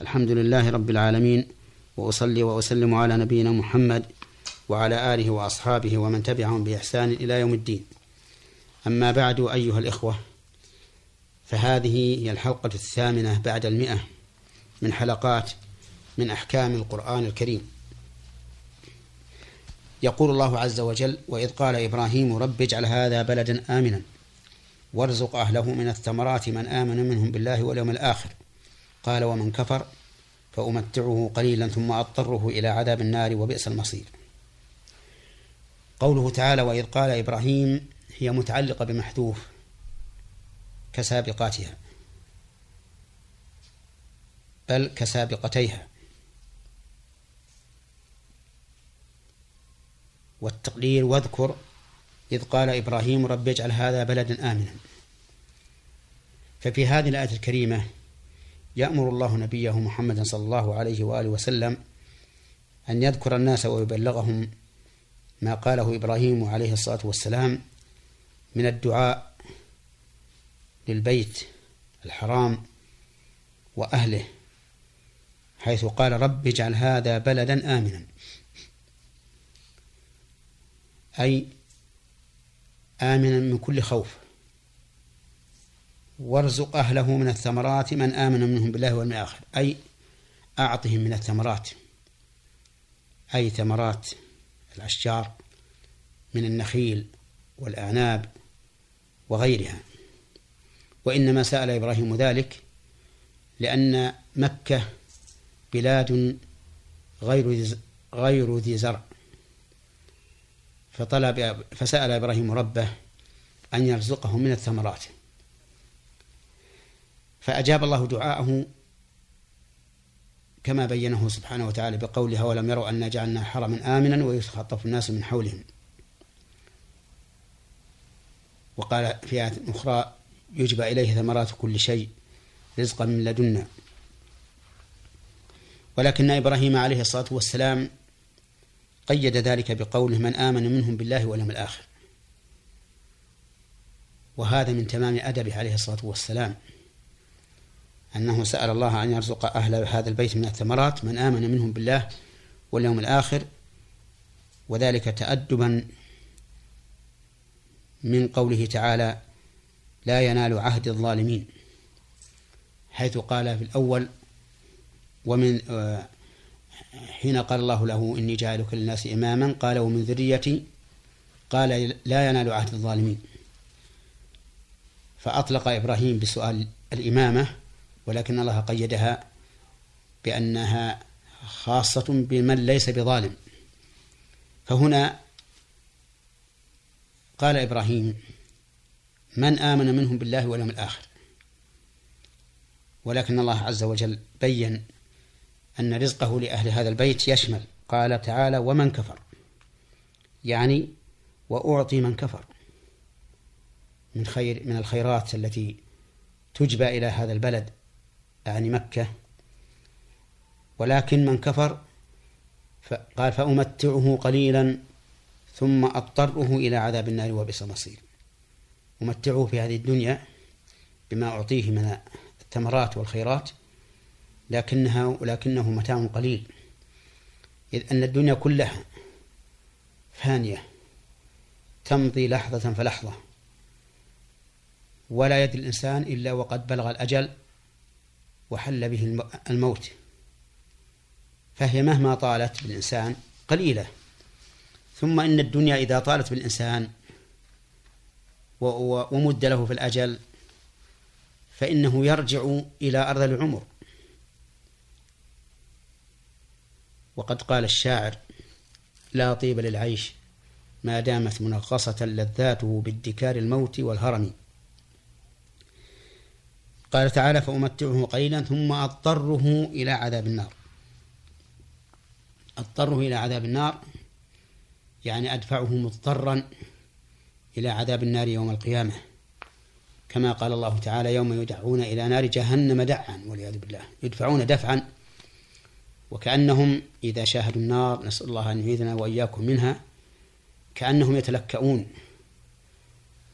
الحمد لله رب العالمين وأصلي وأسلم على نبينا محمد وعلى آله وأصحابه ومن تبعهم بإحسان إلى يوم الدين. أما بعد أيها الإخوة فهذه هي الحلقة الثامنة بعد المئة من حلقات من أحكام القرآن الكريم. يقول الله عز وجل وإذ قال إبراهيم رب اجعل هذا بلدا آمنا وارزق أهله من الثمرات من آمن منهم بالله واليوم الآخر قال ومن كفر فأمتعه قليلا ثم أضطره إلى عذاب النار وبئس المصير. قوله تعالى وإذ قال إبراهيم هي متعلقة بمحذوف كسابقاتها. بل كسابقتيها. والتقدير واذكر إذ قال إبراهيم رب اجعل هذا بلدا آمنا. ففي هذه الآية الكريمة يأمر الله نبيه محمدا صلى الله عليه وآله وسلم أن يذكر الناس ويبلغهم ما قاله إبراهيم عليه الصلاة والسلام من الدعاء للبيت الحرام وأهله حيث قال رب اجعل هذا بلدا آمنا. أي آمنا من كل خوف. وارزق أهله من الثمرات من آمن منهم بالله واليوم الآخر أي أعطهم من الثمرات. أي ثمرات الأشجار من النخيل والأعناب وغيرها. وإنما سأل إبراهيم ذلك لأن مكة بلاد غير غير ذي زرع. فطلب فسأل إبراهيم ربه أن يرزقه من الثمرات. فأجاب الله دعاءه كما بينه سبحانه وتعالى بقولها ولم يروا أنا جعلنا حرما آمنا ويتخطف الناس من حولهم. وقال في آية أخرى يجبى إليه ثمرات كل شيء رزقا من لدنا. ولكن إبراهيم عليه الصلاة والسلام قيد ذلك بقوله من آمن منهم بالله واليوم الآخر. وهذا من تمام أدبه عليه الصلاة والسلام. أنه سأل الله أن يرزق أهل هذا البيت من الثمرات من آمن منهم بالله واليوم الآخر وذلك تأدبا من قوله تعالى لا ينال عهد الظالمين حيث قال في الأول ومن حين قال الله له إني جاعلك للناس إماما قال ومن ذريتي قال لا ينال عهد الظالمين فأطلق إبراهيم بسؤال الإمامة ولكن الله قيدها بأنها خاصة بمن ليس بظالم. فهنا قال إبراهيم من آمن منهم بالله واليوم الآخر؟ ولكن الله عز وجل بين أن رزقه لأهل هذا البيت يشمل. قال تعالى ومن كفر. يعني وأعطي من كفر. من خير من الخيرات التي تجبى إلى هذا البلد. يعني مكة. ولكن من كفر قال فأمتعه قليلا ثم أضطره إلى عذاب النار وبئس المصير. أمتعه في هذه الدنيا بما أعطيه من الثمرات والخيرات لكنها ولكنه متاع قليل. إذ أن الدنيا كلها فانية تمضي لحظة فلحظة. ولا يدري الإنسان إلا وقد بلغ الأجل وحل به الموت. فهي مهما طالت بالإنسان قليلة. ثم إن الدنيا إذا طالت بالإنسان ومد له في الأجل فإنه يرجع إلى أرض العمر. وقد قال الشاعر لا طيب للعيش ما دامت منغصة لذاته بادكار الموت والهرم. قال تعالى فأمتعه قليلا ثم أضطره إلى عذاب النار. أضطره إلى عذاب النار يعني أدفعه مضطرا إلى عذاب النار يوم القيامة. كما قال الله تعالى يوم يدعون إلى نار جهنم دعا والعياذ بالله. يدفعون دفعا وكأنهم إذا شاهدوا النار نسأل الله أن يعيذنا وإياكم منها كأنهم يتلكؤون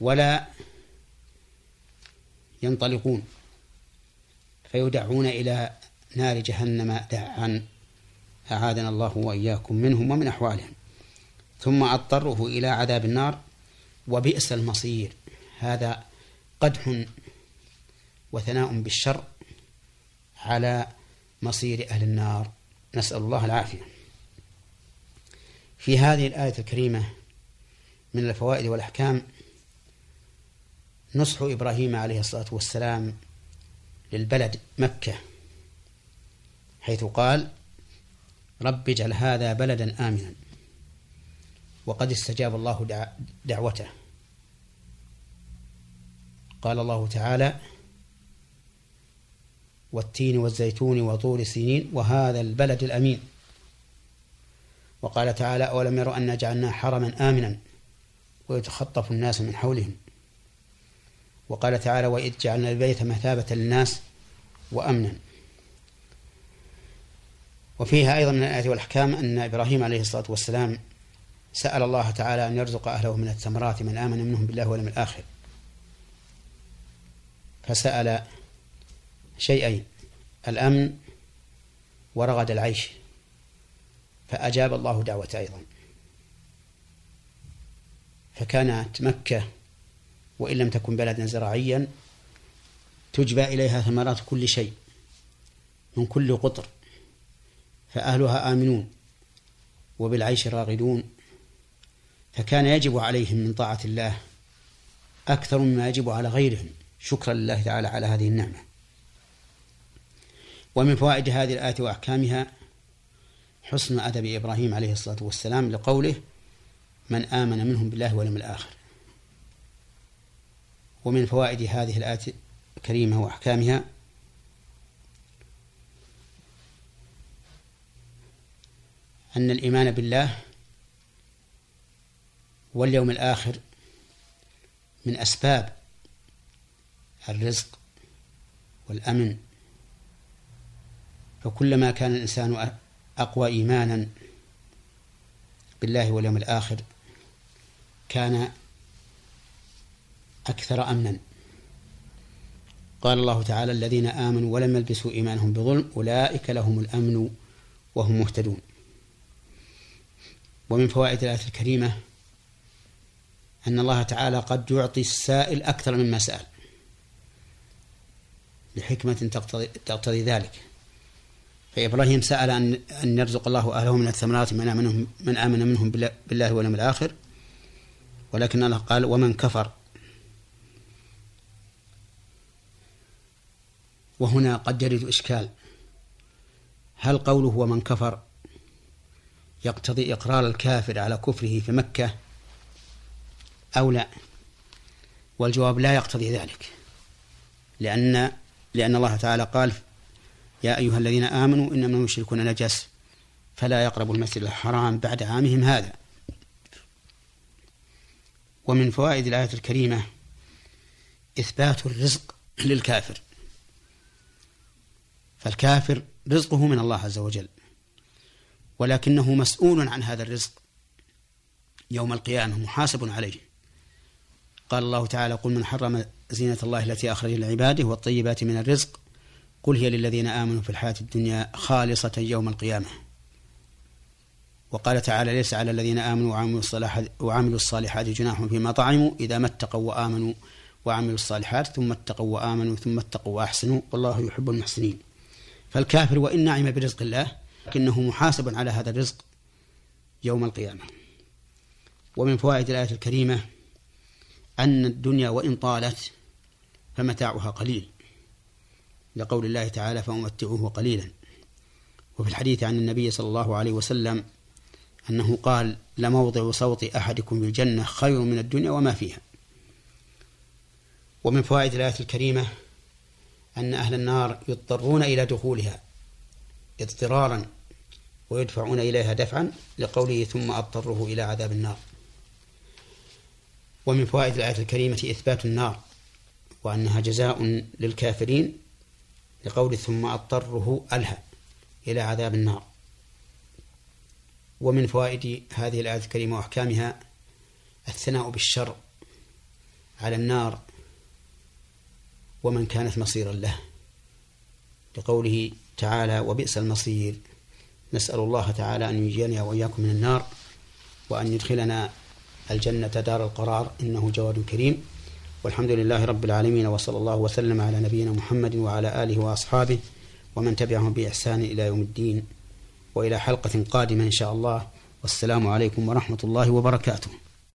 ولا ينطلقون. فيدعون إلى نار جهنم دعا أعاذنا الله وإياكم منهم ومن أحوالهم. ثم أضطره إلى عذاب النار وبئس المصير. هذا قدح وثناء بالشر على مصير أهل النار. نسأل الله العافية. في هذه الآية الكريمة من الفوائد والأحكام نصح إبراهيم عليه الصلاة والسلام للبلد مكة حيث قال رب اجعل هذا بلدا آمنا. وقد استجاب الله دعوته. قال الله تعالى والتين والزيتون وطور سنين وهذا البلد الأمين. وقال تعالى أولم يروا أنا جعلنا حرما آمنا ويتخطف الناس من حولهم. وقال تعالى وإذ جعلنا البيت مثابة للناس وأمنا. وفيها أيضا من الآيات والأحكام أن إبراهيم عليه الصلاة والسلام سأل الله تعالى أن يرزق أهله من الثمرات من آمن منهم بالله واليوم الآخر. فسأل شيئين الأمن ورغد العيش. فأجاب الله دعوته أيضا. فكانت مكة وإن لم تكن بلدا زراعيا تجبى إليها ثمرات كل شيء من كل قطر فأهلها آمنون وبالعيش راغدون فكان يجب عليهم من طاعة الله أكثر مما يجب على غيرهم. شكرا لله تعالى على هذه النعمة. ومن فوائد هذه الآية وأحكامها حسن أدب إبراهيم عليه الصلاة والسلام لقوله من آمن منهم بالله واليوم الآخر. ومن فوائد هذه الآية الكريمة وأحكامها أن الإيمان بالله واليوم الآخر من أسباب الرزق والأمن. فكلما كان الإنسان أقوى إيمانا بالله واليوم الآخر كان أكثر أمنا. قال الله تعالى الذين آمنوا ولم يلبسوا إيمانهم بظلم أولئك لهم الأمن وهم مهتدون. ومن فوائد الآية الكريمة أن الله تعالى قد يعطي السائل أكثر مما سأل. لحكمة تقتضي, تقتضي ذلك. فإبراهيم سأل أن أن يرزق الله أهله من الثمرات من آمن من آمن منهم بالله واليوم الآخر. ولكن الله قال ومن كفر وهنا قد يرد إشكال. هل قوله ومن كفر يقتضي إقرار الكافر على كفره في مكة أو لا؟ والجواب لا يقتضي ذلك. لأن لأن الله تعالى قال يا أيها الذين آمنوا إنما المشركون نجس فلا يقربوا المسجد الحرام بعد عامهم هذا. ومن فوائد الآية الكريمة إثبات الرزق للكافر. فالكافر رزقه من الله عز وجل ولكنه مسؤول عن هذا الرزق يوم القيامة محاسب عليه. قال الله تعالى قل من حرم زينة الله التي أخرج لعباده والطيبات من الرزق قل هي للذين آمنوا في الحياة الدنيا خالصة يوم القيامة. وقال تعالى ليس على الذين آمنوا وعملوا الصالحات, وعملوا الصالحات جناح فيما طعموا إذا ما اتقوا وآمنوا وعملوا الصالحات ثم اتقوا وآمنوا ثم اتقوا وأحسنوا والله يحب المحسنين. فالكافر وإن نعم برزق الله لكنه محاسب على هذا الرزق يوم القيامة. ومن فوائد الآية الكريمة أن الدنيا وإن طالت فمتاعها قليل. لقول الله تعالى فأمتعوه قليلا وفي الحديث عن النبي صلى الله عليه وسلم أنه قال لموضع صوت أحدكم بالجنة خير من الدنيا وما فيها ومن فوائد الآية الكريمة أن أهل النار يضطرون إلى دخولها اضطرارا ويدفعون إليها دفعا لقوله ثم أضطره إلى عذاب النار. ومن فوائد الآية الكريمة إثبات النار وأنها جزاء للكافرين لقول ثم أضطره ألهى إلى عذاب النار. ومن فوائد هذه الآية الكريمة وأحكامها الثناء بالشر على النار ومن كانت مصيرا له. لقوله تعالى وبئس المصير. نسأل الله تعالى أن ينجينا وإياكم من النار وأن يدخلنا الجنة دار القرار إنه جواد كريم. والحمد لله رب العالمين وصلى الله وسلم على نبينا محمد وعلى آله وأصحابه ومن تبعهم بإحسان إلى يوم الدين. وإلى حلقة قادمة إن شاء الله. والسلام عليكم ورحمة الله وبركاته.